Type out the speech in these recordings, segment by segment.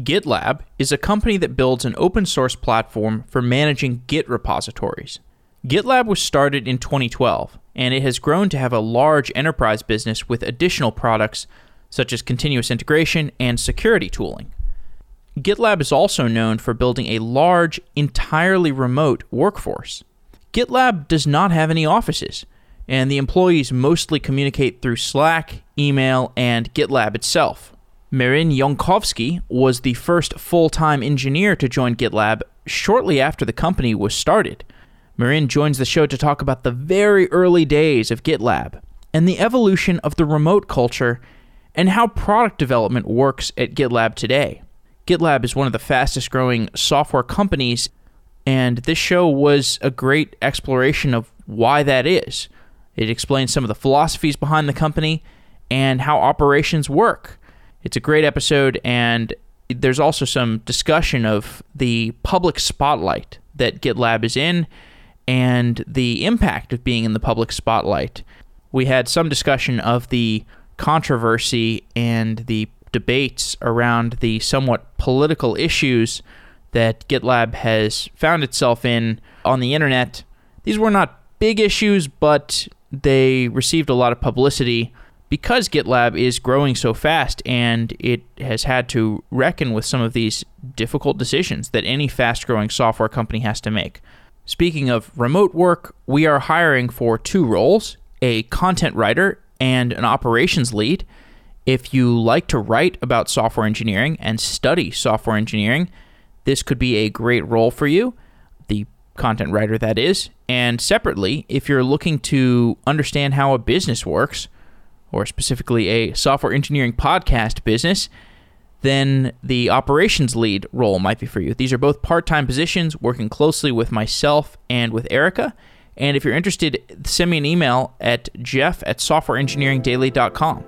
GitLab is a company that builds an open source platform for managing Git repositories. GitLab was started in 2012, and it has grown to have a large enterprise business with additional products such as continuous integration and security tooling. GitLab is also known for building a large, entirely remote workforce. GitLab does not have any offices, and the employees mostly communicate through Slack, email, and GitLab itself. Marin Jankovski was the first full time engineer to join GitLab shortly after the company was started. Marin joins the show to talk about the very early days of GitLab and the evolution of the remote culture and how product development works at GitLab today. GitLab is one of the fastest growing software companies, and this show was a great exploration of why that is. It explains some of the philosophies behind the company and how operations work. It's a great episode, and there's also some discussion of the public spotlight that GitLab is in and the impact of being in the public spotlight. We had some discussion of the controversy and the debates around the somewhat political issues that GitLab has found itself in on the internet. These were not big issues, but they received a lot of publicity because GitLab is growing so fast and it has had to reckon with some of these difficult decisions that any fast growing software company has to make. Speaking of remote work, we are hiring for two roles a content writer and an operations lead. If you like to write about software engineering and study software engineering, this could be a great role for you. The content writer, that is. And separately, if you're looking to understand how a business works, or specifically a software engineering podcast business, then the operations lead role might be for you. These are both part time positions working closely with myself and with Erica. And if you're interested, send me an email at jeff at softwareengineeringdaily.com.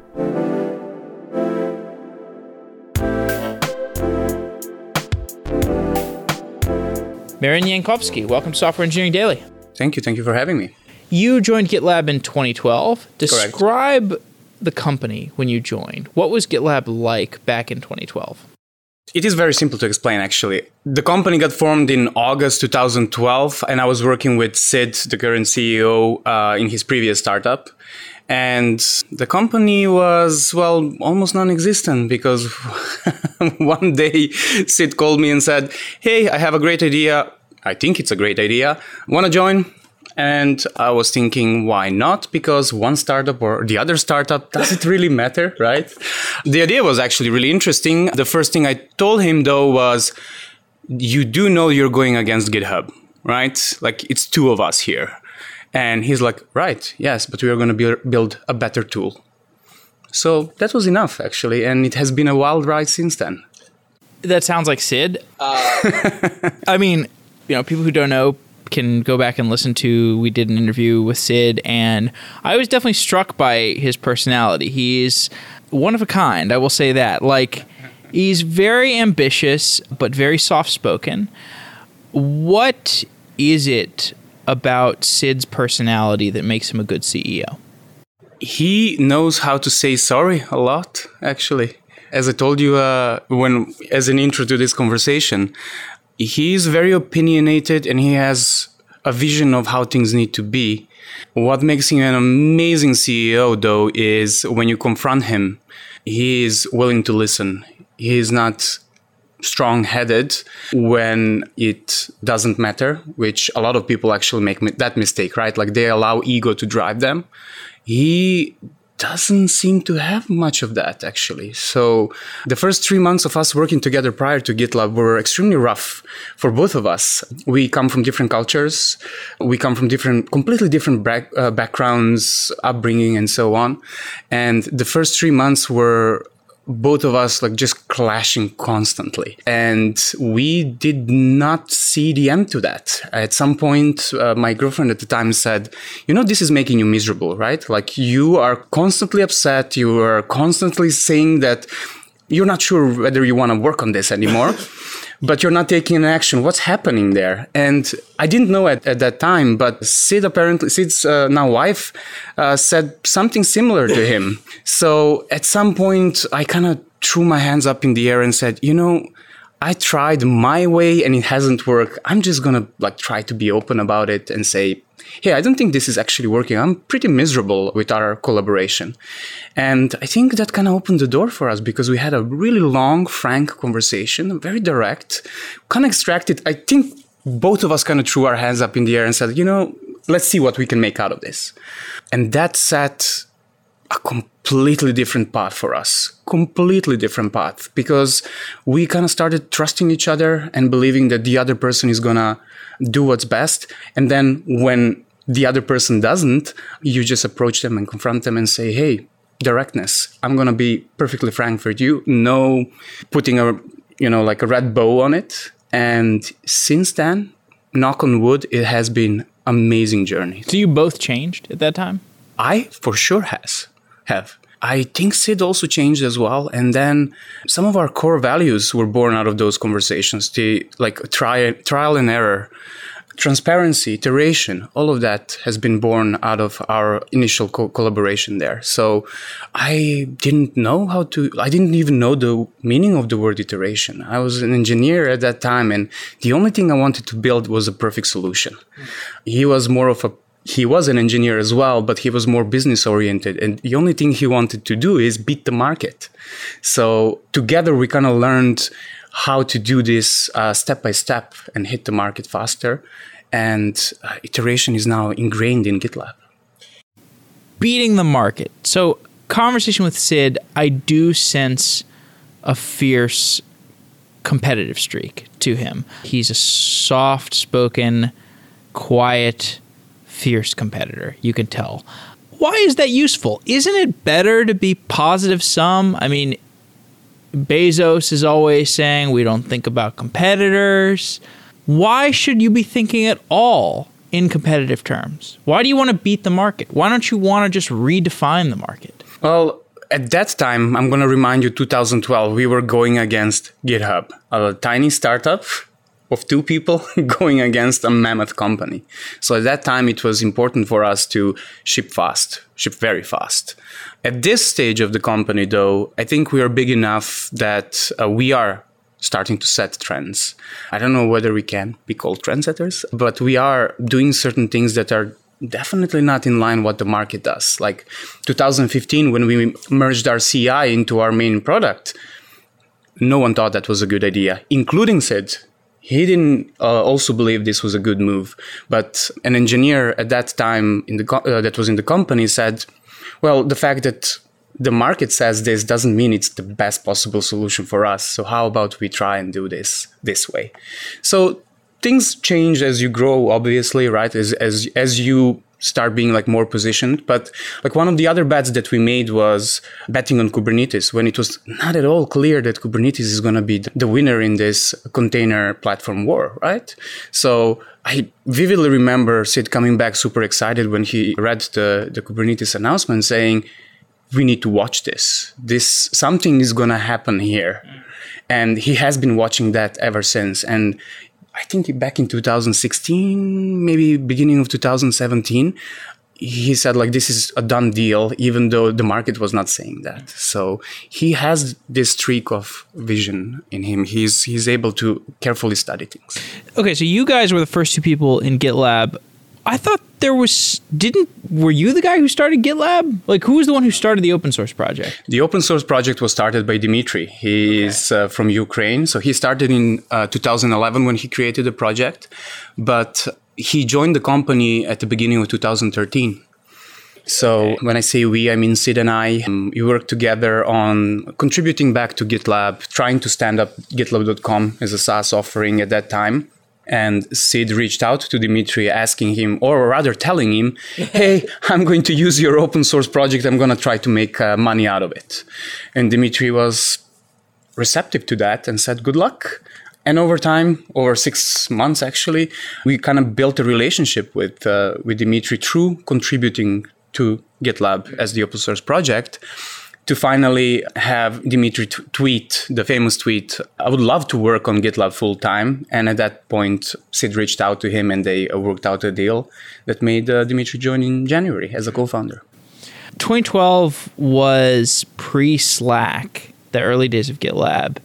Marin Jankovski, welcome to Software Engineering Daily. Thank you. Thank you for having me. You joined GitLab in 2012. Describe Correct the company when you joined. What was GitLab like back in 2012? It is very simple to explain, actually. The company got formed in August 2012, and I was working with Sid, the current CEO, uh, in his previous startup. And the company was, well, almost non existent because one day Sid called me and said, Hey, I have a great idea. I think it's a great idea. Want to join? And I was thinking, why not? Because one startup or the other startup, does it really matter, right? The idea was actually really interesting. The first thing I told him though was, you do know you're going against GitHub, right? Like it's two of us here. And he's like, right, yes, but we are going to build a better tool. So that was enough, actually. And it has been a wild ride since then. That sounds like Sid. Uh, I mean, you know, people who don't know, can go back and listen to. We did an interview with Sid, and I was definitely struck by his personality. He's one of a kind, I will say that. Like, he's very ambitious, but very soft spoken. What is it about Sid's personality that makes him a good CEO? He knows how to say sorry a lot, actually. As I told you uh, when, as an intro to this conversation, he's very opinionated and he has a vision of how things need to be. What makes him an amazing CEO, though, is when you confront him, he is willing to listen. He is not strong headed when it doesn't matter, which a lot of people actually make that mistake, right? Like they allow ego to drive them. He doesn't seem to have much of that actually. So the first three months of us working together prior to GitLab were extremely rough for both of us. We come from different cultures. We come from different, completely different back, uh, backgrounds, upbringing, and so on. And the first three months were both of us like just clashing constantly. And we did not see the end to that. At some point uh, my girlfriend at the time said you know this is making you miserable right? Like you are constantly upset. You are constantly saying that you're not sure whether you want to work on this anymore but you're not taking an action. What's happening there? And I didn't know at, at that time, but Sid apparently, Sid's uh, now wife, uh, said something similar to him. So at some point, I kind of threw my hands up in the air and said, you know, I tried my way and it hasn't worked. I'm just gonna like try to be open about it and say, hey, I don't think this is actually working. I'm pretty miserable with our collaboration. And I think that kind of opened the door for us because we had a really long, frank conversation, very direct, kind of extracted. I think both of us kind of threw our hands up in the air and said, you know, let's see what we can make out of this. And that set a completely different path for us. Completely different path. Because we kind of started trusting each other and believing that the other person is gonna do what's best. And then when the other person doesn't you just approach them and confront them and say hey directness. I'm gonna be perfectly frank with you. No putting a you know like a red bow on it. And since then knock on wood it has been amazing journey. So you both changed at that time? I for sure has have. I think Sid also changed as well. And then some of our core values were born out of those conversations. The like try, trial and error, transparency, iteration, all of that has been born out of our initial co- collaboration there. So I didn't know how to, I didn't even know the meaning of the word iteration. I was an engineer at that time, and the only thing I wanted to build was a perfect solution. He was more of a he was an engineer as well, but he was more business oriented. And the only thing he wanted to do is beat the market. So together we kind of learned how to do this uh, step by step and hit the market faster. And uh, iteration is now ingrained in GitLab. Beating the market. So, conversation with Sid, I do sense a fierce competitive streak to him. He's a soft spoken, quiet, fierce competitor. You can tell. Why is that useful? Isn't it better to be positive sum? I mean, Bezos is always saying we don't think about competitors. Why should you be thinking at all in competitive terms? Why do you want to beat the market? Why don't you want to just redefine the market? Well, at that time, I'm going to remind you 2012, we were going against GitHub, a tiny startup of two people going against a mammoth company. So at that time, it was important for us to ship fast, ship very fast. At this stage of the company, though, I think we are big enough that uh, we are starting to set trends. I don't know whether we can be called trendsetters, but we are doing certain things that are definitely not in line what the market does. Like 2015, when we merged our CI into our main product, no one thought that was a good idea, including Sid he didn't uh, also believe this was a good move but an engineer at that time in the co- uh, that was in the company said well the fact that the market says this doesn't mean it's the best possible solution for us so how about we try and do this this way? So things change as you grow obviously right? As as as you start being like more positioned. But like one of the other bets that we made was betting on Kubernetes when it was not at all clear that Kubernetes is going to be the winner in this container platform war, right? So I vividly remember Sid coming back super excited when he read the, the Kubernetes announcement saying, we need to watch this. This something is going to happen here. And he has been watching that ever since. And I think back in 2016, maybe beginning of 2017, he said like this is a done deal even though the market was not saying that. So he has this streak of vision in him. He's he's able to carefully study things. Okay so you guys were the first two people in gitlab I thought there was didn't were you the guy who started GitLab? Like who was the one who started the open source project? The open source project was started by Dimitri. He is uh, from Ukraine, so he started in uh, 2011 when he created the project, but he joined the company at the beginning of 2013. So when I say we, I mean Sid and I. Um, we worked together on contributing back to GitLab, trying to stand up GitLab.com as a SaaS offering at that time and Sid reached out to Dimitri asking him, or rather telling him, hey, I'm going to use your open source project. I'm going to try to make uh, money out of it. And Dimitri was receptive to that and said, good luck. And over time, over six months actually, we kind of built a relationship with, uh, with Dimitri through contributing to GitLab as the open source project to finally have Dimitri t- tweet the famous tweet, I would love to work on GitLab full time. And at that point, Sid reached out to him and they uh, worked out a deal that made uh, Dimitri join in January as a co founder. 2012 was pre Slack. the early days of GitLab.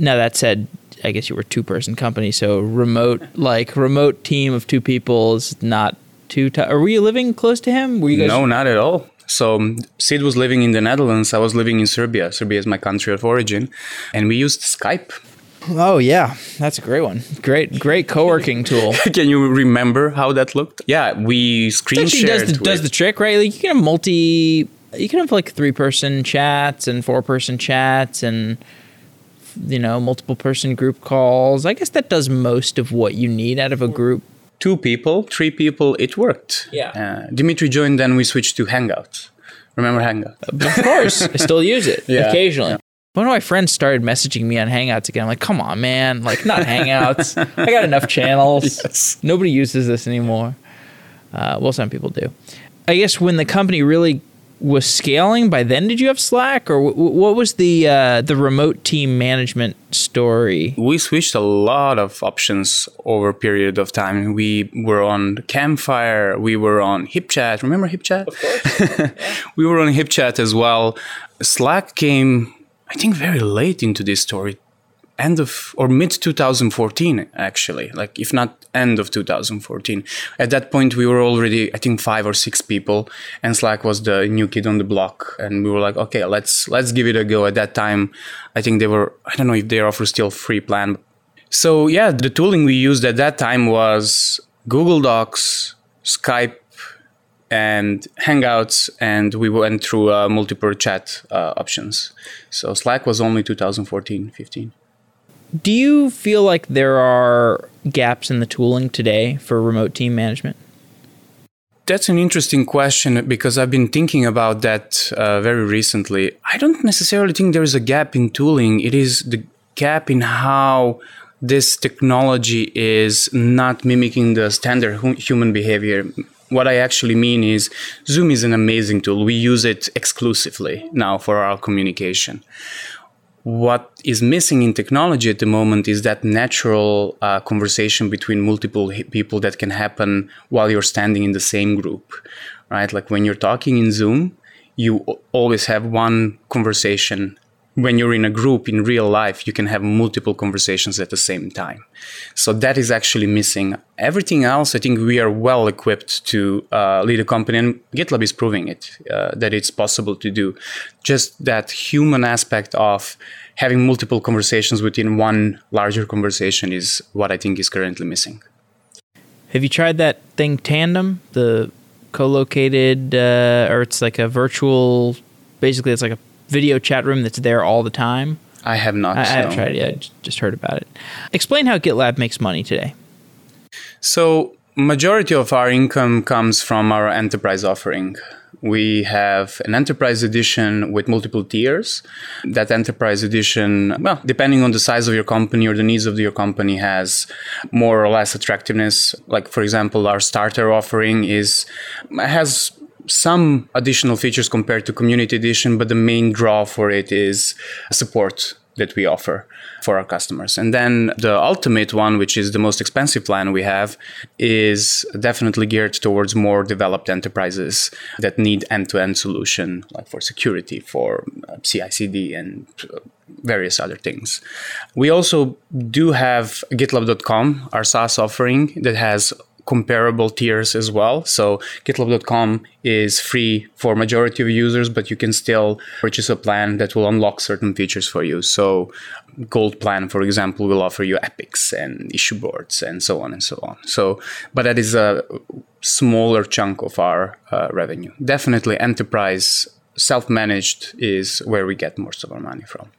Now that said, I guess you were two person company, so remote like remote team of two people is not too were you living close to him? Were you guys No, not at all. So um, Sid was living in the Netherlands. I was living in Serbia. Serbia is my country of origin, and we used Skype. Oh yeah, that's a great one. Great, great co-working tool. Can you remember how that looked? Yeah, we screen Actually, shared. does the, does the trick right? Like you can have multi, you can have like three-person chats and four-person chats and you know multiple person group calls. I guess that does most of what you need out of a group. Two people, three people, it worked. Yeah. Uh, Dimitri joined, then we switched to Hangouts. Remember Hangout? Of course, I still use it Yeah, occasionally. One of my friends started messaging me on Hangouts again. I'm like, come on, man! Like, not Hangouts. I got enough channels. Yes. Nobody uses this anymore. Uh, well, some people do. I guess when the company really was scaling, by then did you have Slack, or w- w- what was the uh, the remote team management story? We switched a lot of options over a period of time. We were on Campfire, we were on HipChat. Remember HipChat? Of course. we were on HipChat as well. Slack came, I think, very late into this story. End of or mid 2014, actually, like if not end of 2014. At that point, we were already, I think, five or six people, and Slack was the new kid on the block. And we were like, okay, let's let's give it a go. At that time, I think they were, I don't know if they offer still free plan. So yeah, the tooling we used at that time was Google Docs, Skype, and Hangouts, and we went through uh, multiple chat uh, options. So Slack was only 2014, 15. Do you feel like there are gaps in the tooling today for remote team management? That's an interesting question because I've been thinking about that uh, very recently. I don't necessarily think there is a gap in tooling. It is the gap in how this technology is not mimicking the standard hu- human behavior. What I actually mean is Zoom is an amazing tool. We use it exclusively now for our communication what is missing in technology at the moment is that natural uh, conversation between multiple people that can happen while you're standing in the same group right? Like when you're talking in zoom you always have one conversation when you're in a group in real life you can have multiple conversations at the same time. So that is actually missing. Everything else i think we are well equipped to uh, lead a company and gitlab is proving it uh, that it's possible to do. Just that human aspect of having multiple conversations within one larger conversation is what i think is currently missing. Have you tried that thing Tandem, the co-located, uh, or it's like a virtual? Basically, it's like a video chat room that's there all the time. i have not I, I haven't tried it yet. Just heard about it. Explain how GitLab makes money today. So majority of our income comes from our enterprise offering. We have an enterprise edition with multiple tiers. That enterprise edition, well, depending on the size of your company or the needs of your company, has more or less attractiveness. Like for example, our starter offering is has some additional features compared to community edition, but the main draw for it is support that we offer for our customers. And then the ultimate one, which is the most expensive plan we have, is definitely geared towards more developed enterprises that need end-to-end solution, like for security, for uh, CI/CD, and uh, various other things. We also do have GitLab.com, our SaaS offering that has comparable tiers as well. So GitLab.com is free for majority of users, but you can still purchase a plan that will unlock certain features for you. So Gold plan, for example, will offer you epics and issue boards and so on and so on. So, but that is a smaller chunk of our uh, revenue. Definitely, enterprise self-managed is where we get most of our money from.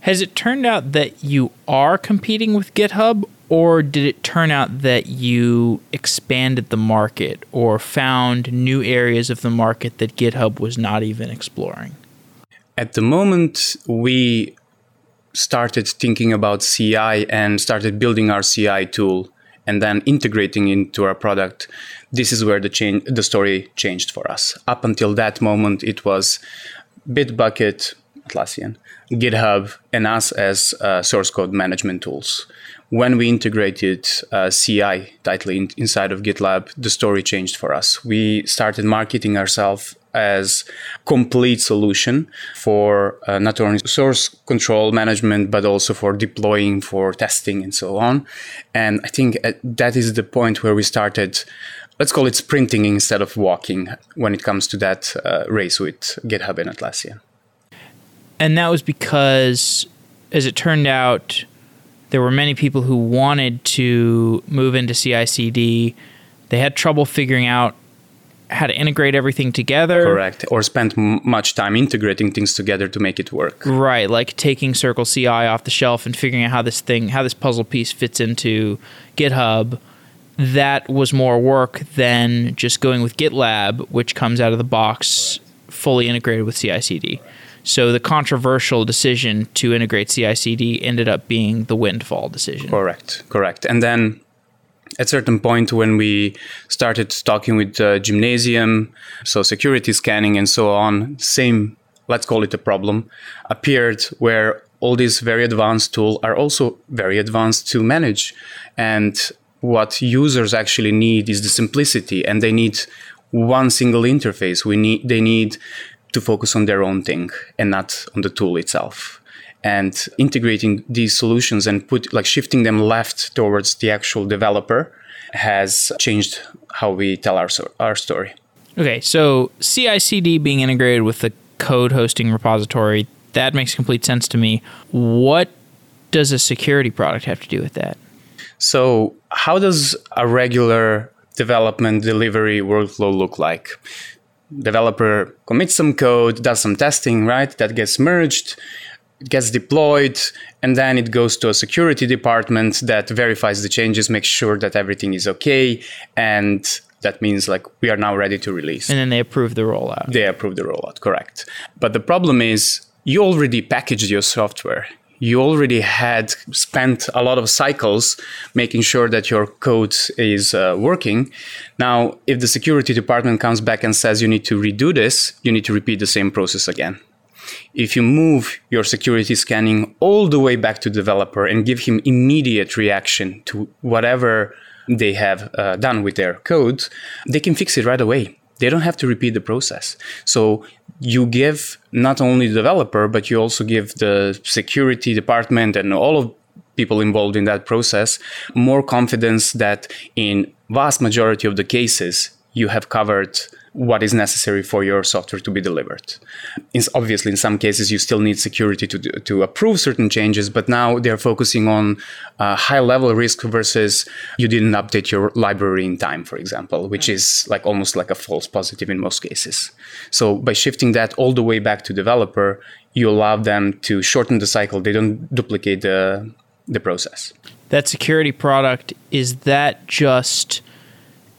Has it turned out that you are competing with GitHub, or did it turn out that you expanded the market or found new areas of the market that GitHub was not even exploring? At the moment, we started thinking about CI and started building our CI tool and then integrating into our product. This is where the change, the story changed for us. Up until that moment, it was Bitbucket, Atlassian, GitHub, and us as uh, source code management tools. When we integrated uh, CI tightly in, inside of GitLab, the story changed for us. We started marketing ourselves as complete solution for uh, not only source control management but also for deploying for testing and so on and i think uh, that is the point where we started let's call it sprinting instead of walking when it comes to that uh, race with github and atlassian and that was because as it turned out there were many people who wanted to move into CI/CD. They had trouble figuring out how to integrate everything together. Correct. Or spent m- much time integrating things together to make it work. Right, like taking Circle CI off the shelf and figuring out how this thing, how this puzzle piece fits into GitHub. That was more work than just going with GitLab, which comes out of the box fully integrated with CI/CD. So the controversial decision to integrate CI/CD ended up being the windfall decision. Correct, correct. And then at certain point when we started talking with uh, Gemnasium so security scanning and so on same let's call it a problem appeared where all these very advanced tools are also very advanced to manage and what users actually need is the simplicity and they need one single interface we need they need to focus on their own thing and not on the tool itself and integrating these solutions and put like shifting them left towards the actual developer has changed how we tell our our story. Okay, so CI/CD being integrated with the code hosting repository that makes complete sense to me. What does a security product have to do with that? So, how does a regular development delivery workflow look like? Developer commits some code, does some testing, right? That gets merged, it gets deployed, and then it goes to a security department that verifies the changes, makes sure that everything is okay, and that means like we are now ready to release. And then they approve the rollout. They approve the rollout, correct. But the problem is you already packaged your software you already had spent a lot of cycles making sure that your code is uh, working. Now, if the security department comes back and says you need to redo this, you need to repeat the same process again. If you move your security scanning all the way back to developer and give him immediate reaction to whatever they have uh, done with their code, they can fix it right away. They don't have to repeat the process. So you give not only the developer, but you also give the security department and all of people involved in that process more confidence that in vast majority of the cases you have covered what is necessary for your software to be delivered. In, obviously, in some cases, you still need security to, to approve certain changes, but now they're focusing on uh, high level risk versus you didn't update your library in time, for example, which is like almost like a false positive in most cases. So by shifting that all the way back to developer, you allow them to shorten the cycle. They don't duplicate the, the process. That security product, is that just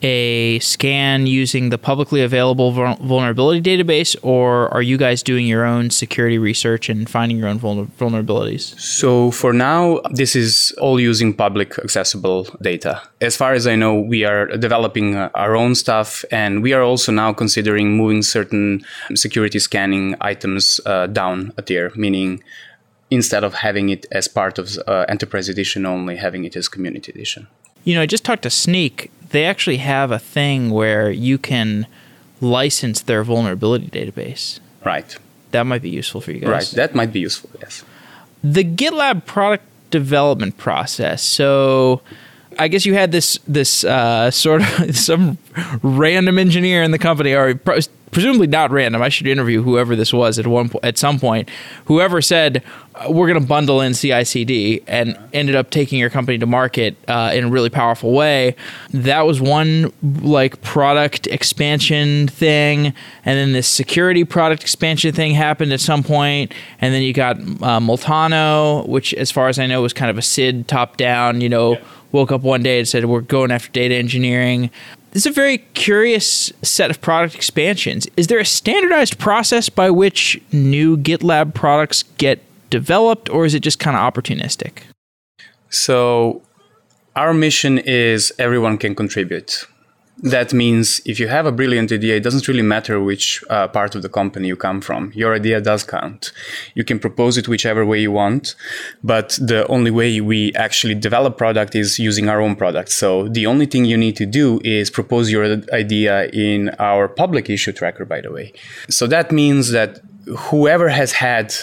a scan using the publicly available vulnerability database, or are you guys doing your own security research and finding your own vulnerabilities? So, for now, this is all using public accessible data. As far as I know, we are developing uh, our own stuff, and we are also now considering moving certain security scanning items uh, down a tier, meaning instead of having it as part of uh, enterprise edition only, having it as community edition. You know, I just talked to Snyk. they actually have a thing where you can license their vulnerability database. Right. That might be useful for you guys. Right. That might be useful. Yes. The GitLab product development process. So, I guess you had this this uh, sort of some random engineer in the company, or presumably not random. I should interview whoever this was at one po- at some point. Whoever said uh, we're going to bundle in CI/CD and ended up taking your company to market uh, in a really powerful way. That was one like product expansion thing, and then this security product expansion thing happened at some point, and then you got uh, Meltano, which, as far as I know, was kind of a SID top down. You know. Yeah woke up one day and said, We're going after data engineering. This is a very curious set of product expansions. Is there a standardized process by which new GitLab products get developed, or is it just kind of opportunistic? So, our mission is everyone can contribute. That means if you have a brilliant idea, it doesn't really matter which uh, part of the company you come from. Your idea does count. You can propose it whichever way you want, but the only way we actually develop product is using our own product. So the only thing you need to do is propose your idea in our public issue tracker, by the way. So that means that whoever has had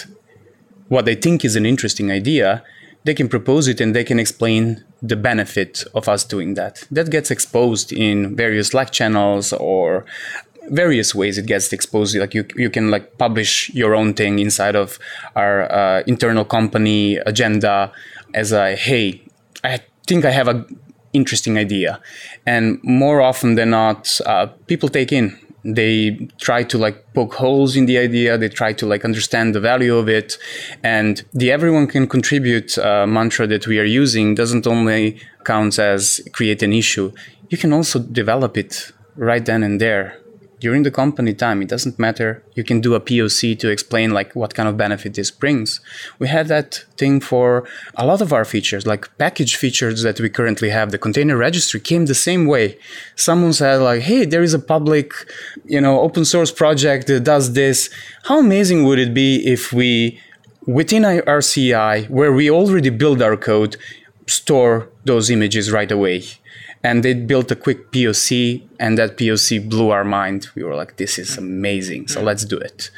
what they think is an interesting idea, they can propose it and they can explain the benefit of us doing that. That gets exposed in various Slack channels or various ways it gets exposed. Like you, you can like publish your own thing inside of our uh, internal company agenda as a hey i think i have a interesting idea. And more often than not uh, people take in they try to like poke holes in the idea they try to like understand the value of it. And the everyone can contribute uh, mantra that we are using doesn't only count as create an issue. You can also develop it right then and there during the company time it doesn't matter. You can do a poc to explain like what kind of benefit this brings. We had that thing for a lot of our features like package features that we currently have. The container registry came the same way. Someone said like hey there is a public you know open source project that does this. How amazing would it be if we within our ci where we already build our code store those images right away and they built a quick POC, and that POC blew our mind. We were like, "This is amazing! So let's do it."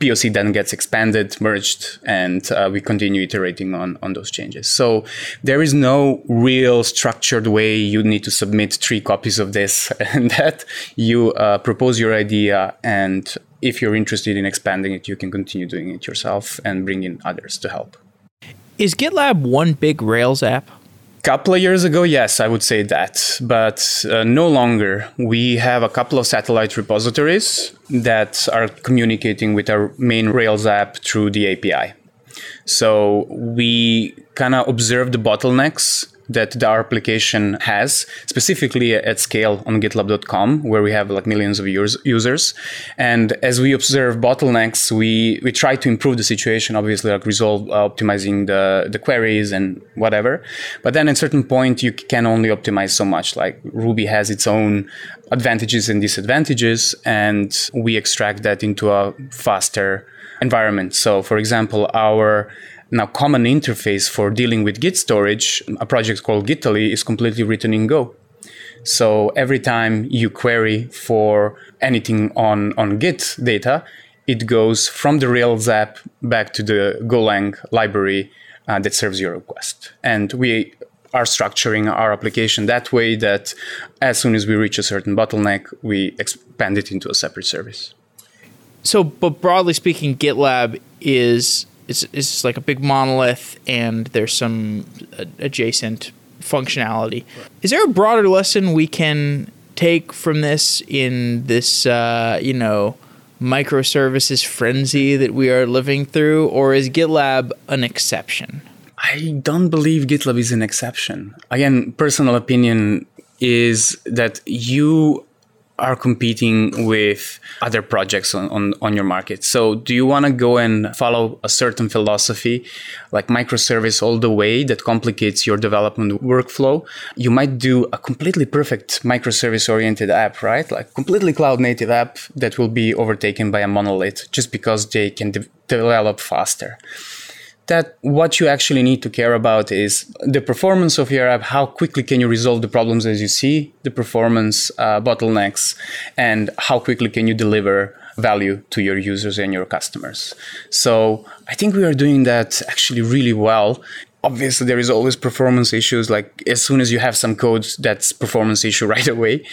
POC then gets expanded, merged, and uh, we continue iterating on on those changes. So there is no real structured way you need to submit three copies of this and that. You uh, propose your idea, and if you're interested in expanding it, you can continue doing it yourself and bring in others to help. Is GitLab one big Rails app? Couple of years ago, yes, I would say that, but uh, no longer. We have a couple of satellite repositories that are communicating with our main Rails app through the API. So we kind of observe the bottlenecks that our application has, specifically at scale on GitLab.com, where we have like millions of users. And as we observe bottlenecks, we we try to improve the situation. Obviously, like resolve uh, optimizing the the queries and whatever. But then at a certain point, you can only optimize so much. Like Ruby has its own advantages and disadvantages, and we extract that into a faster environment. So, for example, our now, common interface for dealing with Git storage, a project called Gitaly, is completely written in Go. So every time you query for anything on, on Git data, it goes from the Rails app back to the Golang library uh, that serves your request. And we are structuring our application that way that as soon as we reach a certain bottleneck, we expand it into a separate service. So, but broadly speaking, GitLab is it's, it's like a big monolith and there's some adjacent functionality. Is there a broader lesson we can take from this in this, uh, you know, microservices frenzy that we are living through, or is GitLab an exception? I don't believe GitLab is an exception. Again, personal opinion is that you are competing with other projects on, on, on your market. So, do you want to go and follow a certain philosophy, like microservice all the way, that complicates your development workflow? You might do a completely perfect microservice oriented app, right? Like completely cloud native app that will be overtaken by a monolith just because they can de- develop faster that what you actually need to care about is the performance of your app. How quickly can you resolve the problems as you see the performance uh, bottlenecks and how quickly can you deliver value to your users and your customers? So i think we are doing that actually really well. Obviously there is always performance issues like as soon as you have some code that's performance issue right away.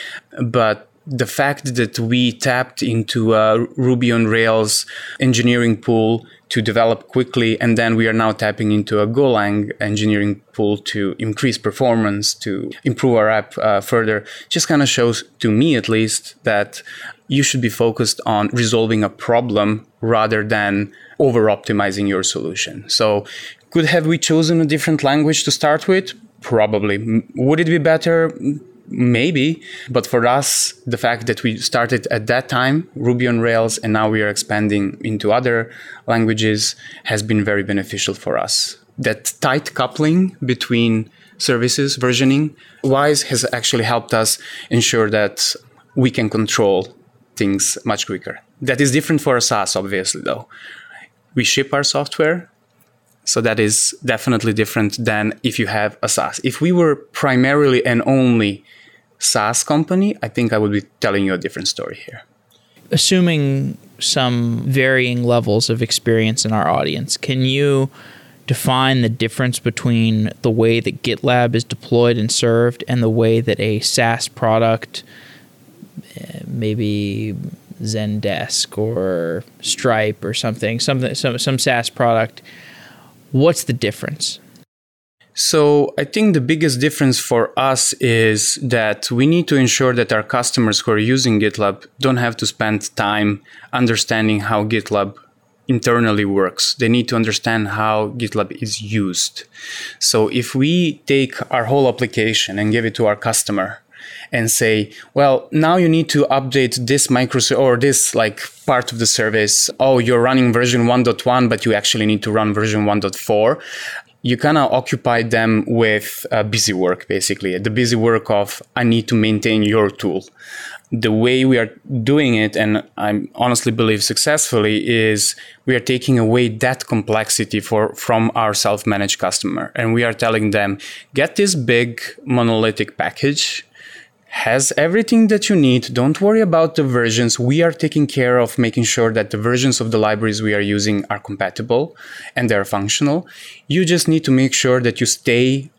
But the fact that we tapped into ruby on rails engineering pool to develop quickly. And then we are now tapping into a Golang engineering pool to increase performance, to improve our app uh, further. Just kind of shows, to me at least, that you should be focused on resolving a problem rather than over optimizing your solution. So, could have we chosen a different language to start with? Probably. Would it be better? Maybe but for us the fact that we started at that time ruby on rails and now we are expanding into other languages has been very beneficial for us that tight coupling between services versioning wise has actually helped us ensure that we can control things much quicker. That is different for a SaaS, obviously, though. We ship our software, so that is definitely different than if you have a SaaS. If we were primarily and only SaaS company, I think I would be telling you a different story here. Assuming some varying levels of experience in our audience, can you define the difference between the way that GitLab is deployed and served and the way that a SaaS product, eh, maybe Zendesk or Stripe or something, something some some SaaS product, what's the difference? So I think the biggest difference for us is that we need to ensure that our customers who are using GitLab don't have to spend time understanding how GitLab internally works. They need to understand how GitLab is used. So if we take our whole application and give it to our customer and say, well, now you need to update this micro or this like part of the service. Oh, you're running version 1.1, but you actually need to run version 1.4 you kind of occupy them with uh, busy work, basically. The busy work of, I need to maintain your tool. The way we are doing it, and I honestly believe successfully, is we are taking away that complexity for from our self-managed customer, and we are telling them, get this big monolithic package has everything that you need. Don't worry about the versions. We are taking care of making sure that the versions of the libraries we are using are compatible and they're functional. You just need to make sure that you stay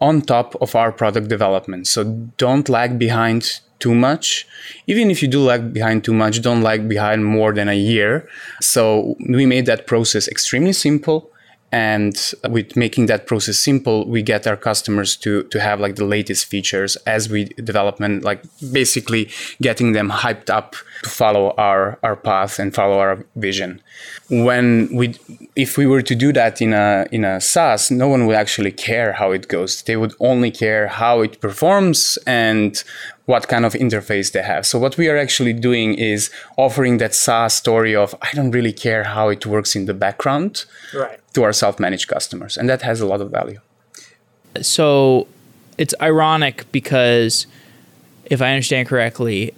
on top of our product development. So don't lag behind too much. Even if you do lag behind too much, don't lag behind more than a year. So we made that process extremely simple and with making that process simple we get our customers to to have like the latest features as we development like basically getting them hyped up to follow our our path and follow our vision when we if we were to do that in a in a SaaS no one would actually care how it goes they would only care how it performs and what kind of interface they have. So what we are actually doing is offering that SaaS story of I don't really care how it works in the background right. To our self-managed customers, and that has a lot of value. So it's ironic because if I understand correctly,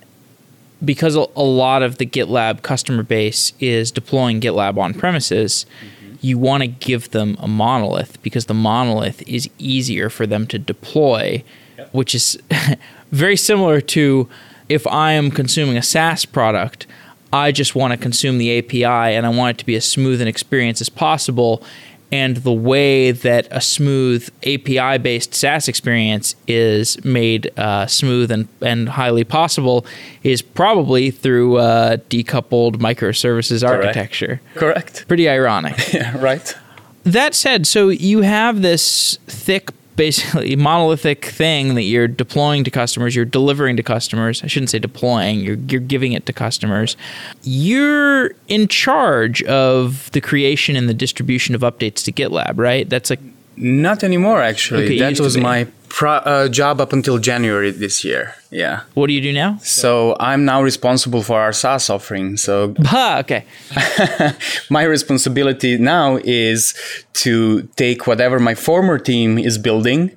because a lot of the GitLab customer base is deploying GitLab on premises, mm-hmm. you want to give them a monolith because the monolith is easier for them to deploy, yep. which is very similar to if I am consuming a SaaS product, I just want to consume the API and I want it to be as smooth an experience as possible. And the way that a smooth API based SaaS experience is made uh, smooth and, and highly possible is probably through uh, decoupled microservices Correct. architecture. Correct. Pretty ironic. yeah, right. That said, so you have this thick basically monolithic thing that you're deploying to customers, you're delivering to customers. I shouldn't say deploying, you're, you're giving it to customers. You're in charge of the creation and the distribution of updates to GitLab, right? That's like not anymore, actually. Okay, that was my pro- uh, job up until January this year. Yeah. What do you do now? So I'm now responsible for our SaaS offering. So ah, okay. my responsibility now is to take whatever my former team is building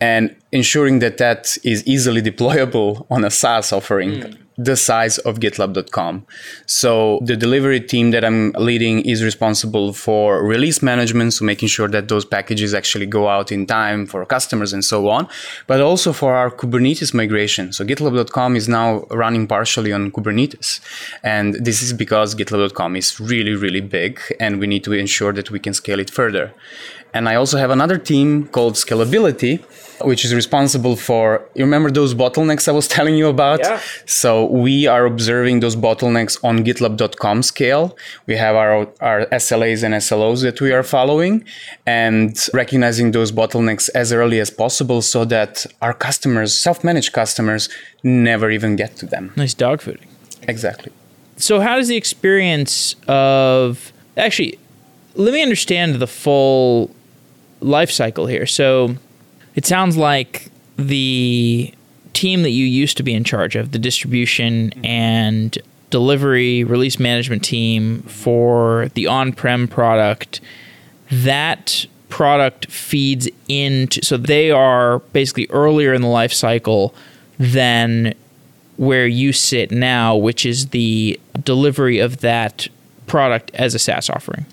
and ensuring that that is easily deployable on a SaaS offering. Mm the size of gitlab.com. So the delivery team that I'm leading is responsible for release management, so making sure that those packages actually go out in time for customers and so on, but also for our Kubernetes migration. So gitlab.com is now running partially on Kubernetes. And this is because gitlab.com is really, really big and we need to ensure that we can scale it further. And I also have another team called Scalability, which is responsible for you remember those bottlenecks I was telling you about? Yeah. So we are observing those bottlenecks on gitlab.com scale. We have our our SLAs and SLOs that we are following and recognizing those bottlenecks as early as possible so that our customers, self-managed customers, never even get to them. Nice dog fooding. Exactly. So how does the experience of actually let me understand the full life cycle here. So it sounds like the team that you used to be in charge of, the distribution mm-hmm. and delivery release management team for the on prem product, that product feeds into so they are basically earlier in the life cycle than where you sit now, which is the delivery of that product as a SaaS offering.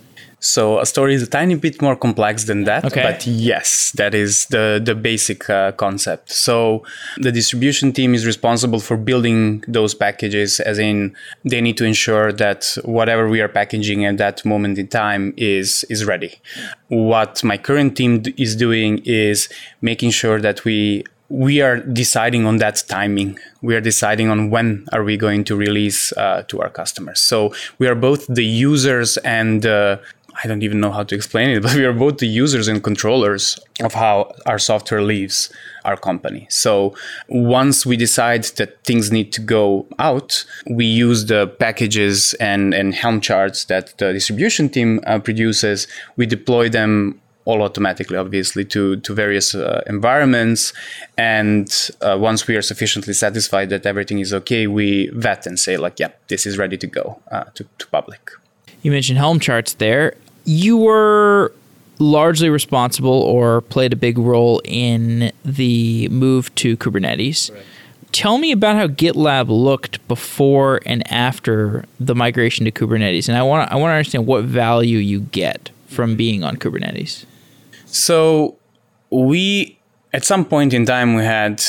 So a story is a tiny bit more complex than that, okay. but yes, that is the the basic uh, concept. So the distribution team is responsible for building those packages, as in they need to ensure that whatever we are packaging at that moment in time is is ready. What my current team is doing is making sure that we we are deciding on that timing we are deciding on when are we going to release uh, to our customers so we are both the users and uh, I don't even know how to explain it, but we are both the users and controllers of how our software leaves our company. So once we decide that things need to go out, we use the packages and, and Helm charts that the distribution team uh, produces. We deploy them all automatically, obviously, to, to various uh, environments. And uh, once we are sufficiently satisfied that everything is okay, we vet and say, like, yeah, this is ready to go uh, to, to public. You mentioned Helm charts there you were largely responsible or played a big role in the move to Kubernetes. Right. Tell me about how GitLab looked before and after the migration to Kubernetes, and I want I want to understand what value you get from mm-hmm. being on Kubernetes. So we at some point in time we had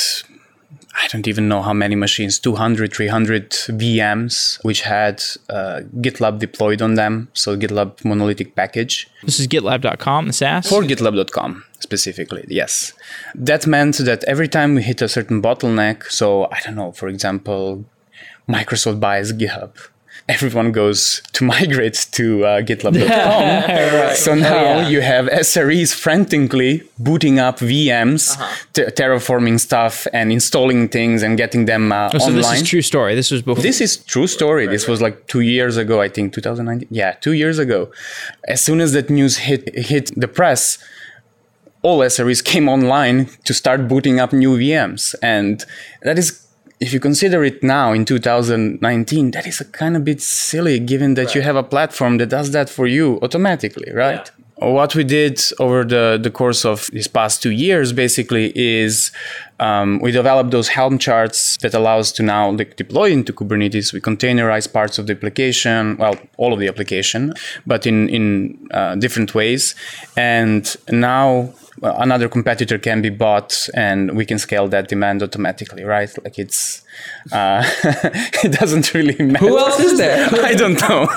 I don't even know how many machines, 200, 300 VMs, which had uh, GitLab deployed on them. So GitLab monolithic package. This is GitLab.com, the SaaS? For GitLab.com specifically, yes. That meant that every time we hit a certain bottleneck, so I don't know, for example, Microsoft buys GitHub everyone goes to migrate to uh, GitLab.com. right. So now oh, yeah. you have SREs frantically booting up VMs, uh-huh. t- terraforming stuff, and installing things and getting them uh, oh, so online. this is true story. This was before. This is true story. Right, this right. was like two years ago, I think, 2019. Yeah, two years ago. As soon as that news hit hit the press, all SREs came online to start booting up new VMs, and that is if you consider it now in 2019, that is a kind of bit silly given that right. you have a platform that does that for you automatically, right? Yeah. What we did over the, the course of these past two years basically is um, we developed those Helm charts that allows to now like, deploy into Kubernetes. We containerize parts of the application, well, all of the application, but in in uh, different ways. And now another competitor can be bought and we can scale that demand automatically right? Like it's uh, it doesn't really matter. who else is there? I don't know.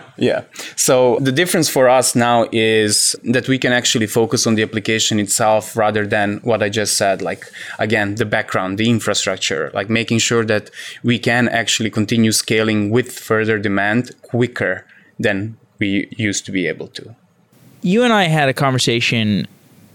Yeah. So the difference for us now is that we can actually focus on the application itself rather than what i just said like again the background the infrastructure like making sure that we can actually continue scaling with further demand quicker than we used to be able to you and I had a conversation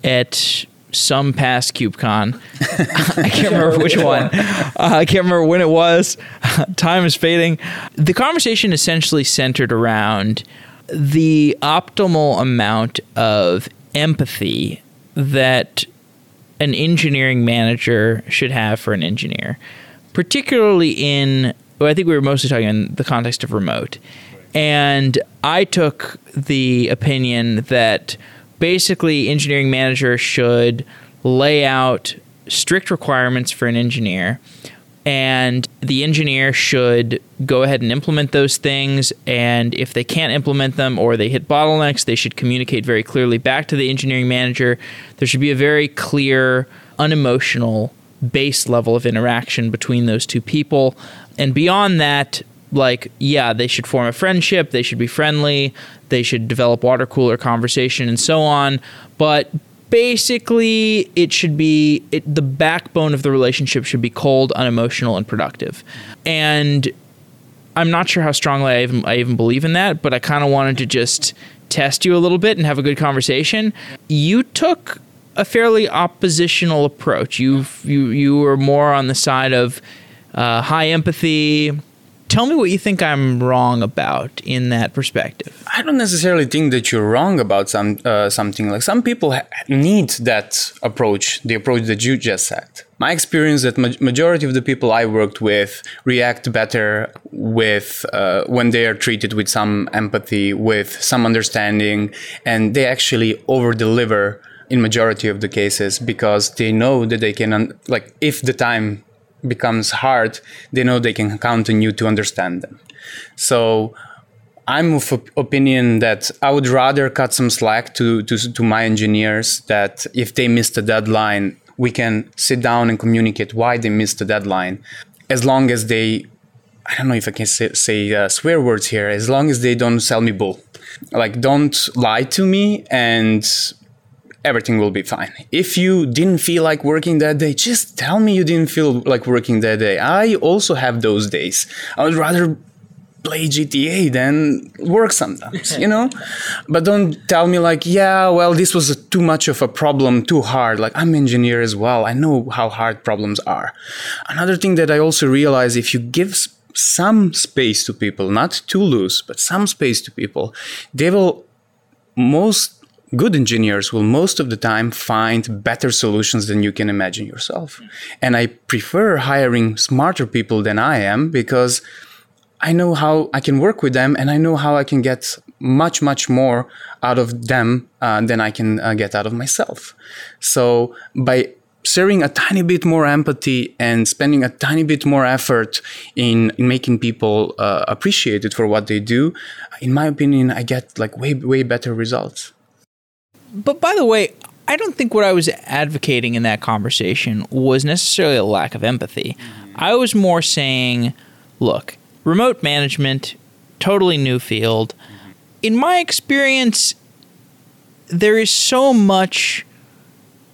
at some past KubeCon. I can't remember which one. Uh, I can't remember when it was. Time is fading. The conversation essentially centered around the optimal amount of empathy that an engineering manager should have for an engineer, particularly in, well, I think we were mostly talking in the context of remote. And I took the opinion that basically engineering manager should lay out strict requirements for an engineer and the engineer should go ahead and implement those things and if they can't implement them or they hit bottlenecks they should communicate very clearly back to the engineering manager. There should be a very clear unemotional base level of interaction between those two people. And beyond that like yeah they should form a friendship they should be friendly they should develop water cooler conversation and so on. But basically it should be it, the backbone of the relationship should be cold unemotional and productive. And i'm not sure how strongly i even, I even believe in that but i kind of wanted to just test you a little bit and have a good conversation. You took a fairly oppositional approach. You you you were more on the side of uh, high empathy Tell me what you think I'm wrong about in that perspective. I don't necessarily think that you're wrong about some uh, something. Like some people ha- need that approach, the approach that you just said. my experience that ma- majority of the people I worked with react better with uh, when they are treated with some empathy, with some understanding, and they actually over deliver in majority of the cases because they know that they can un- like if the time becomes hard, they know they can count on you to understand them. So I'm of opinion that I would rather cut some slack to, to, to my engineers that if they missed a deadline, we can sit down and communicate why they missed the deadline. As long as they, I don't know if I can say, say uh, swear words here, as long as they don't sell me bull. Like, don't lie to me and everything will be fine. If you didn't feel like working that day, just tell me you didn't feel like working that day. I also have those days. I would rather play GTA than work sometimes, you know? but don't tell me like, yeah, well, this was too much of a problem, too hard. Like I'm engineer as well. I know how hard problems are. Another thing that I also realize if you give some space to people, not too loose, but some space to people, they will most good engineers will most of the time find better solutions than you can imagine yourself. And I prefer hiring smarter people than I am because I know how I can work with them and I know how I can get much, much more out of them uh, than I can uh, get out of myself. So by sharing a tiny bit more empathy and spending a tiny bit more effort in, in making people uh, appreciate it for what they do, in my opinion, I get like way, way better results. But by the way, I don't think what I was advocating in that conversation was necessarily a lack of empathy. Mm-hmm. I was more saying, look, remote management, totally new field. In my experience, there is so much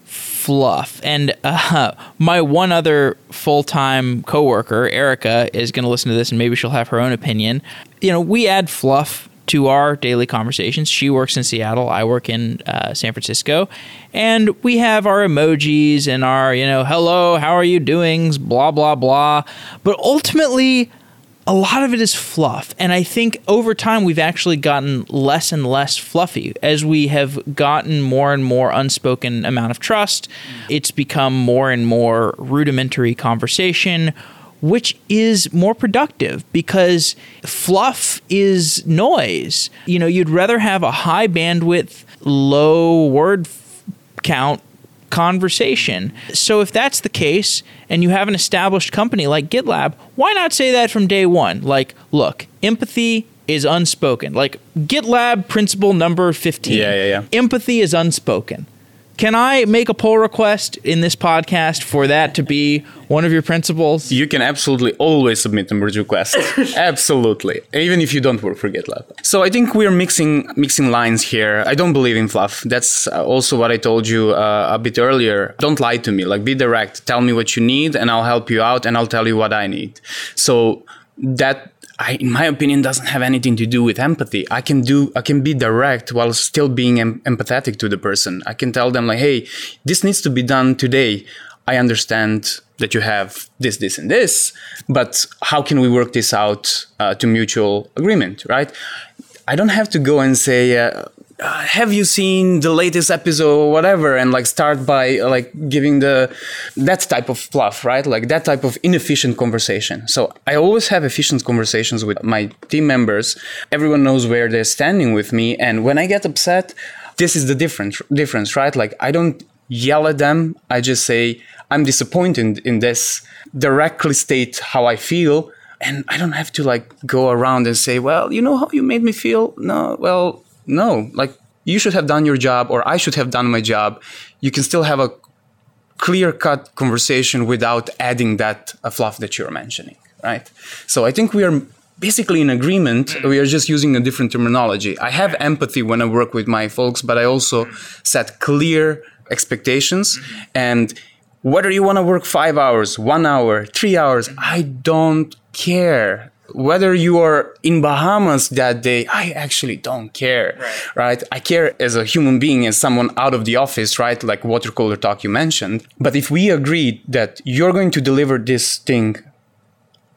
fluff. And uh, my one other full time coworker, Erica, is going to listen to this and maybe she'll have her own opinion. You know, we add fluff to our daily conversations. She works in Seattle, I work in uh, San Francisco, and we have our emojis and our, you know, hello, how are you doings, blah, blah, blah. But ultimately, a lot of it is fluff. And I think over time, we've actually gotten less and less fluffy as we have gotten more and more unspoken amount of trust. It's become more and more rudimentary conversation, which is more productive because fluff is noise. You know, you'd rather have a high bandwidth, low word count conversation. So if that's the case and you have an established company like GitLab, why not say that from day one? Like, look, empathy is unspoken. Like GitLab principle number 15. Yeah, yeah, yeah. Empathy is unspoken. Can I make a pull request in this podcast for that to be one of your principles? You can absolutely always submit a merge request. absolutely. Even if you don't work for GitLab. So I think we're mixing mixing lines here. I don't believe in fluff. That's also what I told you uh, a bit earlier. Don't lie to me. Like be direct. Tell me what you need and I'll help you out and I'll tell you what I need. So that I, in my opinion, doesn't have anything to do with empathy. I can do, I can be direct while still being em- empathetic to the person. I can tell them like, hey, this needs to be done today. I understand that you have this, this, and this, but how can we work this out uh, to mutual agreement, right? I don't have to go and say, uh, uh, have you seen the latest episode or whatever and like start by uh, like giving the that type of fluff right? Like that type of inefficient conversation. So i always have efficient conversations with my team members. Everyone knows where they're standing with me. And when i get upset this is the difference difference right? Like i don't yell at them. I just say i'm disappointed in this. Directly state how i feel. And i don't have to like go around and say well you know how you made me feel? No well no, like you should have done your job or I should have done my job. You can still have a clear cut conversation without adding that fluff that you're mentioning, right? So I think we are basically in agreement. Mm. We are just using a different terminology. I have empathy when I work with my folks, but I also set clear expectations mm-hmm. and whether you want to work five hours, one hour, three hours, I don't care whether you are in Bahamas that day, I actually don't care, right. right? I care as a human being, as someone out of the office, right? Like water cooler talk you mentioned. But if we agree that you're going to deliver this thing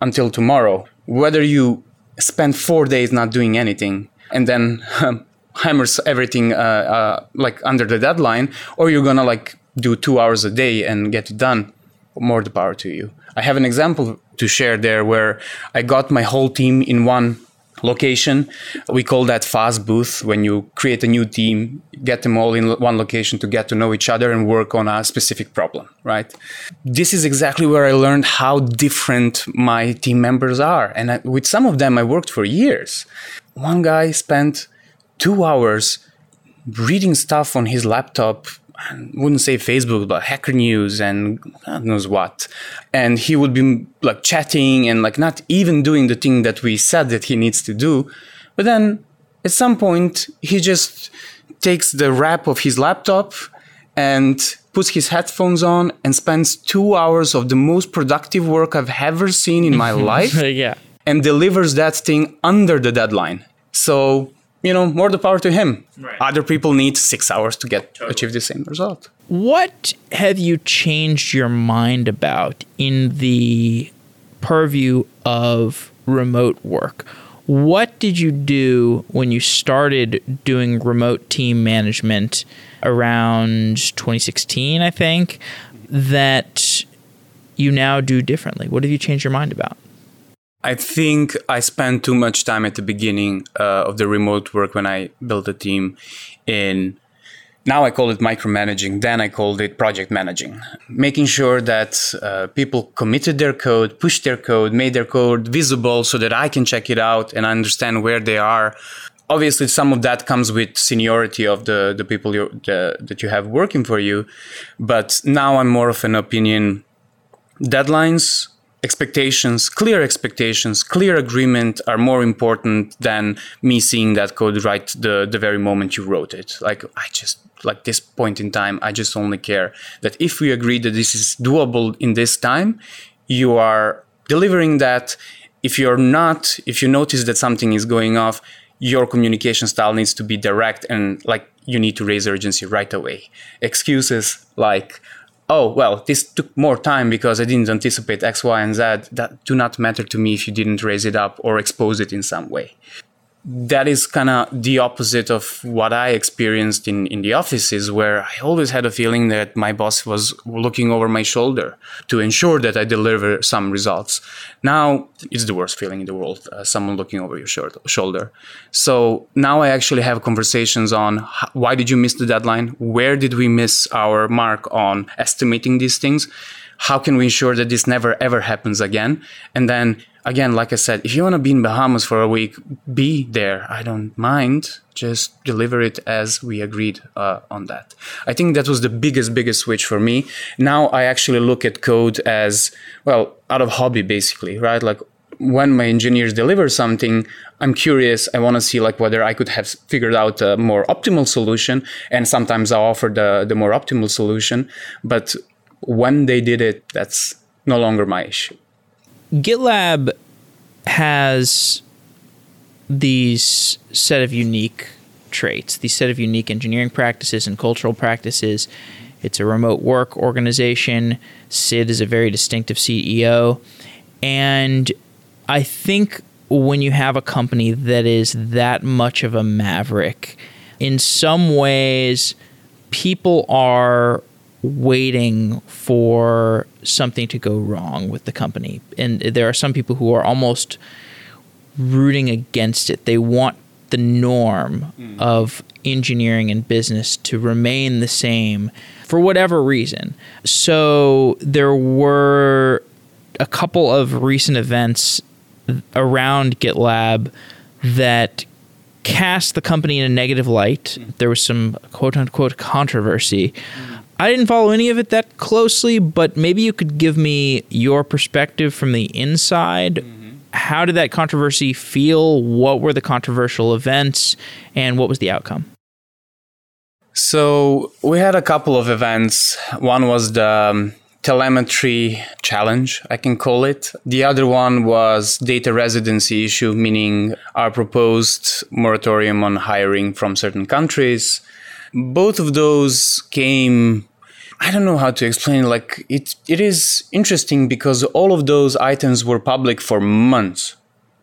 until tomorrow, whether you spend four days not doing anything and then um, hammers everything uh, uh, like under the deadline, or you're gonna like do two hours a day and get it done, more the power to you. I have an example to share there where I got my whole team in one location. We call that fast boot when you create a new team, get them all in one location to get to know each other and work on a specific problem, right? This is exactly where I learned how different my team members are. And I, with some of them, I worked for years. One guy spent two hours reading stuff on his laptop I wouldn't say Facebook, but Hacker News and God knows what. And he would be like chatting and like not even doing the thing that we said that he needs to do. But then at some point, he just takes the wrap of his laptop and puts his headphones on and spends two hours of the most productive work I've ever seen in my life. yeah. And delivers that thing under the deadline. So you know, more the power to him. Right. Other people need six hours to get totally. achieve the same result. What have you changed your mind about in the purview of remote work? What did you do when you started doing remote team management around 2016, I think, that you now do differently? What have you changed your mind about? I think I spent too much time at the beginning uh, of the remote work when I built a team in now I call it micromanaging, then I called it project managing, making sure that uh, people committed their code, pushed their code, made their code visible so that I can check it out and understand where they are. Obviously, some of that comes with seniority of the, the people the, that you have working for you. But now I'm more of an opinion deadlines, expectations, clear expectations, clear agreement are more important than me seeing that code right the, the very moment you wrote it. Like I just like this point in time, I just only care that if we agree that this is doable in this time, you are delivering that. If you're not, if you notice that something is going off, your communication style needs to be direct and like you need to raise urgency right away. Excuses like, oh, well, this took more time because I didn't anticipate X, Y, and Z, that do not matter to me if you didn't raise it up or expose it in some way that is kind of the opposite of what I experienced in, in the offices, where I always had a feeling that my boss was looking over my shoulder to ensure that I deliver some results. Now it's the worst feeling in the world, uh, someone looking over your shoulder. So now I actually have conversations on why did you miss the deadline? Where did we miss our mark on estimating these things? How can we ensure that this never ever happens again? And then again, like I said, if you want to be in Bahamas for a week, be there. I don't mind. Just deliver it as we agreed uh, on that. I think that was the biggest, biggest switch for me. Now I actually look at code as, well, out of hobby, basically, right? Like when my engineers deliver something, I'm curious. I want to see like whether I could have figured out a more optimal solution. And sometimes I offer the, the more optimal solution. But when they did it, that's no longer my issue. GitLab has these set of unique traits, these set of unique engineering practices and cultural practices. It's a remote work organization. Sid is a very distinctive CEO. And I think when you have a company that is that much of a maverick, in some ways, people are waiting for something to go wrong with the company. And there are some people who are almost rooting against it. They want the norm mm. of engineering and business to remain the same for whatever reason. So there were a couple of recent events around GitLab that cast the company in a negative light. Mm. There was some quote unquote controversy. Mm. I didn't follow any of it that closely, but maybe you could give me your perspective from the inside. Mm-hmm. How did that controversy feel? What were the controversial events? And what was the outcome? So, we had a couple of events. One was the um, telemetry challenge, I can call it. The other one was data residency issue, meaning our proposed moratorium on hiring from certain countries. Both of those came I don't know how to explain. Like it, it is interesting because all of those items were public for months.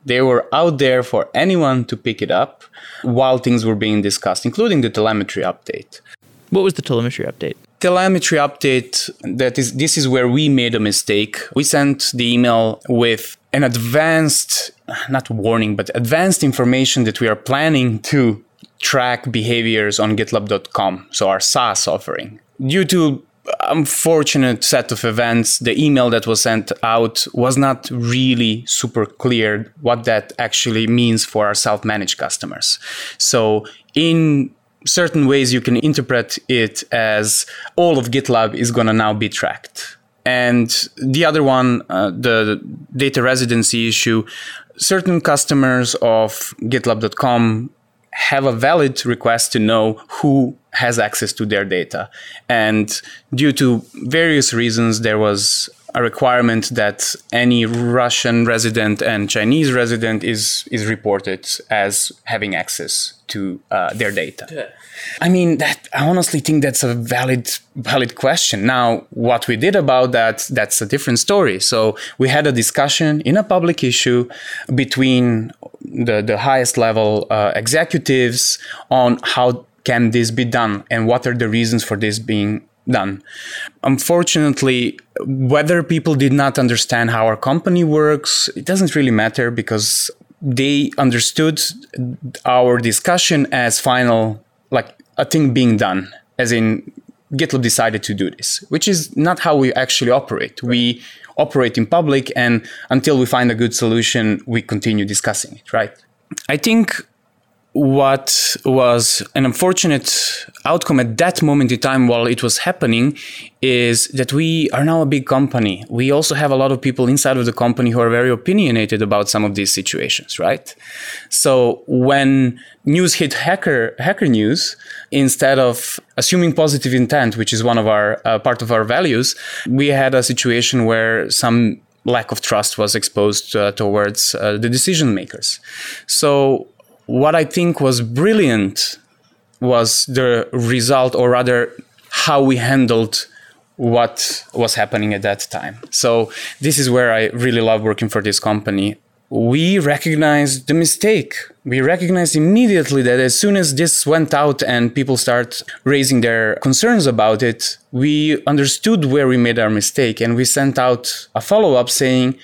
They were out there for anyone to pick it up while things were being discussed, including the telemetry update. What was the telemetry update? telemetry update that is this is where we made a mistake we sent the email with an advanced not warning but advanced information that we are planning to track behaviors on gitlab.com so our saas offering due to unfortunate set of events the email that was sent out was not really super clear what that actually means for our self-managed customers so in certain ways you can interpret it as all of GitLab is going to now be tracked. And the other one, uh, the data residency issue, certain customers of GitLab.com have a valid request to know who has access to their data. And due to various reasons, there was a requirement that any Russian resident and Chinese resident is is reported as having access to uh, their data. Yeah. I mean, that I honestly think that's a valid valid question. Now, what we did about that, that's a different story. So we had a discussion in a public issue between the, the highest level uh, executives on how can this be done and what are the reasons for this being done. Unfortunately, whether people did not understand how our company works, it doesn't really matter because they understood our discussion as final, like a thing being done, as in GitLab decided to do this, which is not how we actually operate. Right. We operate in public, and until we find a good solution, we continue discussing it, right? I think what was an unfortunate outcome at that moment in time while it was happening is that we are now a big company. We also have a lot of people inside of the company who are very opinionated about some of these situations, right? So when news hit hacker hacker news, instead of assuming positive intent, which is one of our uh, part of our values, we had a situation where some lack of trust was exposed uh, towards uh, the decision makers. So what I think was brilliant was the result, or rather, how we handled what was happening at that time. So, this is where I really love working for this company. We recognized the mistake. We recognized immediately that as soon as this went out and people start raising their concerns about it, we understood where we made our mistake and we sent out a follow up saying,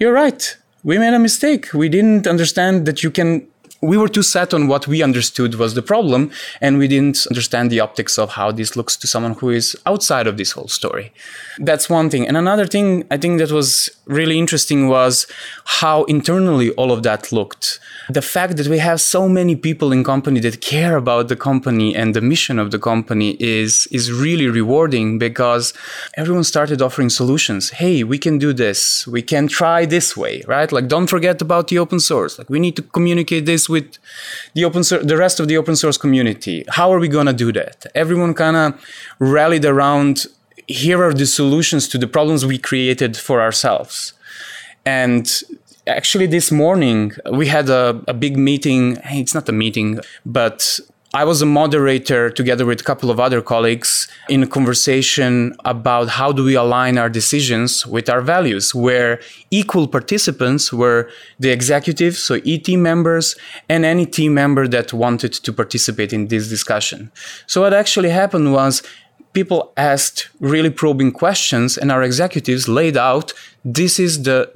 You're right. We made a mistake. We didn't understand that you can we were too set on what we understood was the problem, and we didn't understand the optics of how this looks to someone who is outside of this whole story. That's one thing. And another thing I think that was really interesting was how internally all of that looked. The fact that we have so many people in company that care about the company and the mission of the company is is really rewarding because everyone started offering solutions. Hey, we can do this. We can try this way, right? Like don't forget about the open source. Like we need to communicate this with the open the rest of the open source community. How are we going to do that? Everyone kind of rallied around here are the solutions to the problems we created for ourselves. And actually, this morning we had a, a big meeting. It's not a meeting, but I was a moderator together with a couple of other colleagues in a conversation about how do we align our decisions with our values, where equal participants were the executives, so E team members, and any team member that wanted to participate in this discussion. So what actually happened was people asked really probing questions and our executives laid out this is the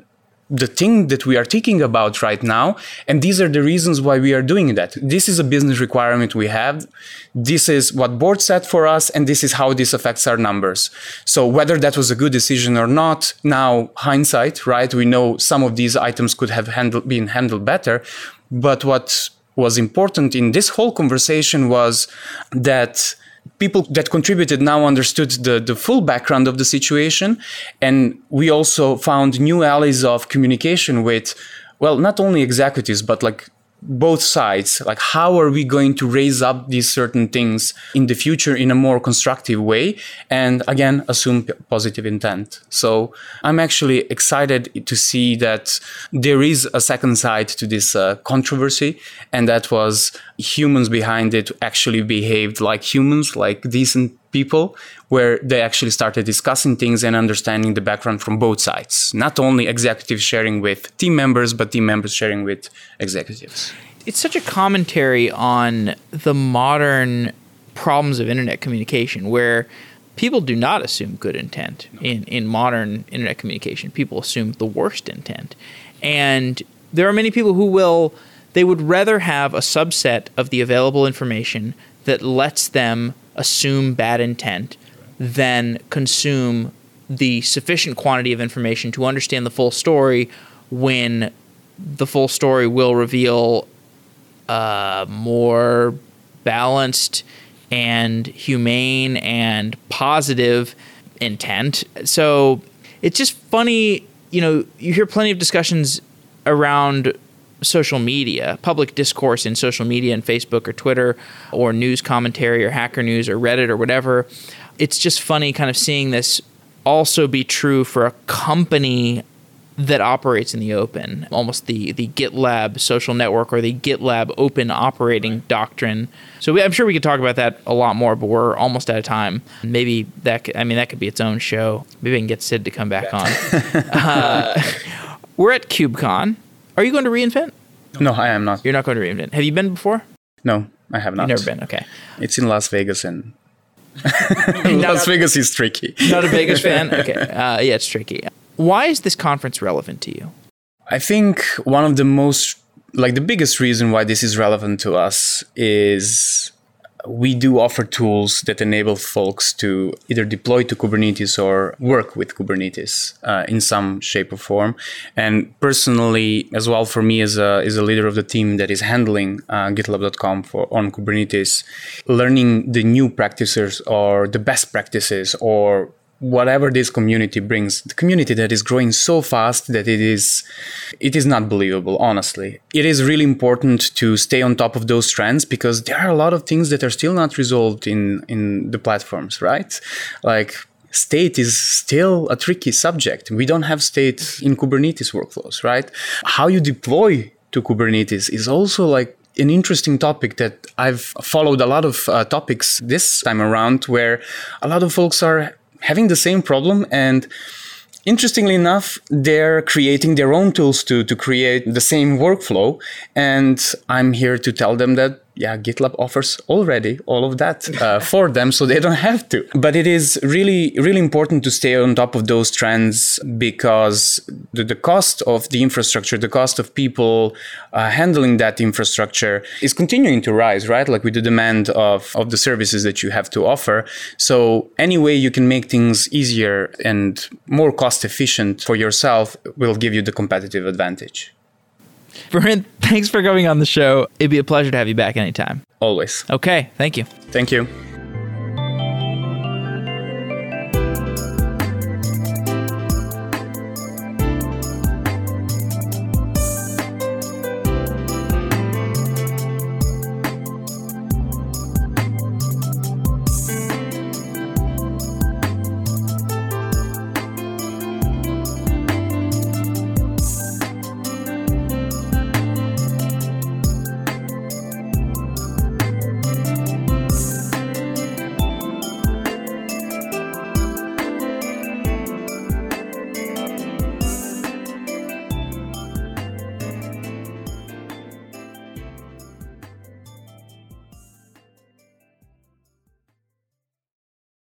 the thing that we are thinking about right now. And these are the reasons why we are doing that. This is a business requirement we have. This is what board set for us, and this is how this affects our numbers. So whether that was a good decision or not, now hindsight, right? We know some of these items could have handled, been handled better. But what was important in this whole conversation was that people that contributed now understood the, the full background of the situation. And we also found new alleys of communication with, well, not only executives, but like both sides. Like how are we going to raise up these certain things in the future in a more constructive way? And again assume p- positive intent. So i'm actually excited to see that there is a second side to this uh, controversy. And that was humans behind it actually behaved like humans like decent people where they actually started discussing things and understanding the background from both sides not only executives sharing with team members but team members sharing with executives it's such a commentary on the modern problems of internet communication where people do not assume good intent in, in modern internet communication. People assume the worst intent. And there are many people who will, they would rather have a subset of the available information that lets them assume bad intent than consume the sufficient quantity of information to understand the full story when the full story will reveal a more balanced and humane and positive intent. So it's just funny, you know, you hear plenty of discussions around social media, public discourse in social media and Facebook or Twitter or news commentary or hacker news or Reddit or whatever. It's just funny kind of seeing this also be true for a company that operates in the open, almost the the GitLab social network or the GitLab open operating doctrine. So we, I'm sure we could talk about that a lot more, but we're almost out of time. Maybe that could, I mean that could be its own show. Maybe I can get Sid to come back on. uh, we're at KubeCon. Are you going to reInvent? No, I am not. You're not going to reInvent. Have you been before? No, I have not. You've never been. Okay. It's in Las Vegas and Las Vegas is tricky. Not a Vegas fan? Okay. Uh, yeah, it's tricky. Why is this conference relevant to you? I think one of the most, like the biggest reason why this is relevant to us is we do offer tools that enable folks to either deploy to Kubernetes or work with Kubernetes uh, in some shape or form. And personally, as well, for me as a, as a leader of the team that is handling uh, GitLab.com for on Kubernetes, learning the new practices or the best practices or whatever this community brings the community that is growing so fast that it is it is not believable honestly. It is really important to stay on top of those trends because there are a lot of things that are still not resolved in in the platforms right? Like state is still a tricky subject. We don't have state in kubernetes workflows right? How you deploy to kubernetes is also like an interesting topic that I've followed a lot of uh, topics this time around where a lot of folks are having the same problem and interestingly enough they're creating their own tools to to create the same workflow. And i'm here to tell them that yeah, GitLab offers already all of that uh, for them, so they don't have to. But it is really, really important to stay on top of those trends because the, the cost of the infrastructure, the cost of people uh, handling that infrastructure is continuing to rise, right? Like with the demand of, of the services that you have to offer. So any way you can make things easier and more cost efficient for yourself will give you the competitive advantage. Bernd, thanks for coming on the show. It'd be a pleasure to have you back anytime. Always. Okay, thank you. Thank you.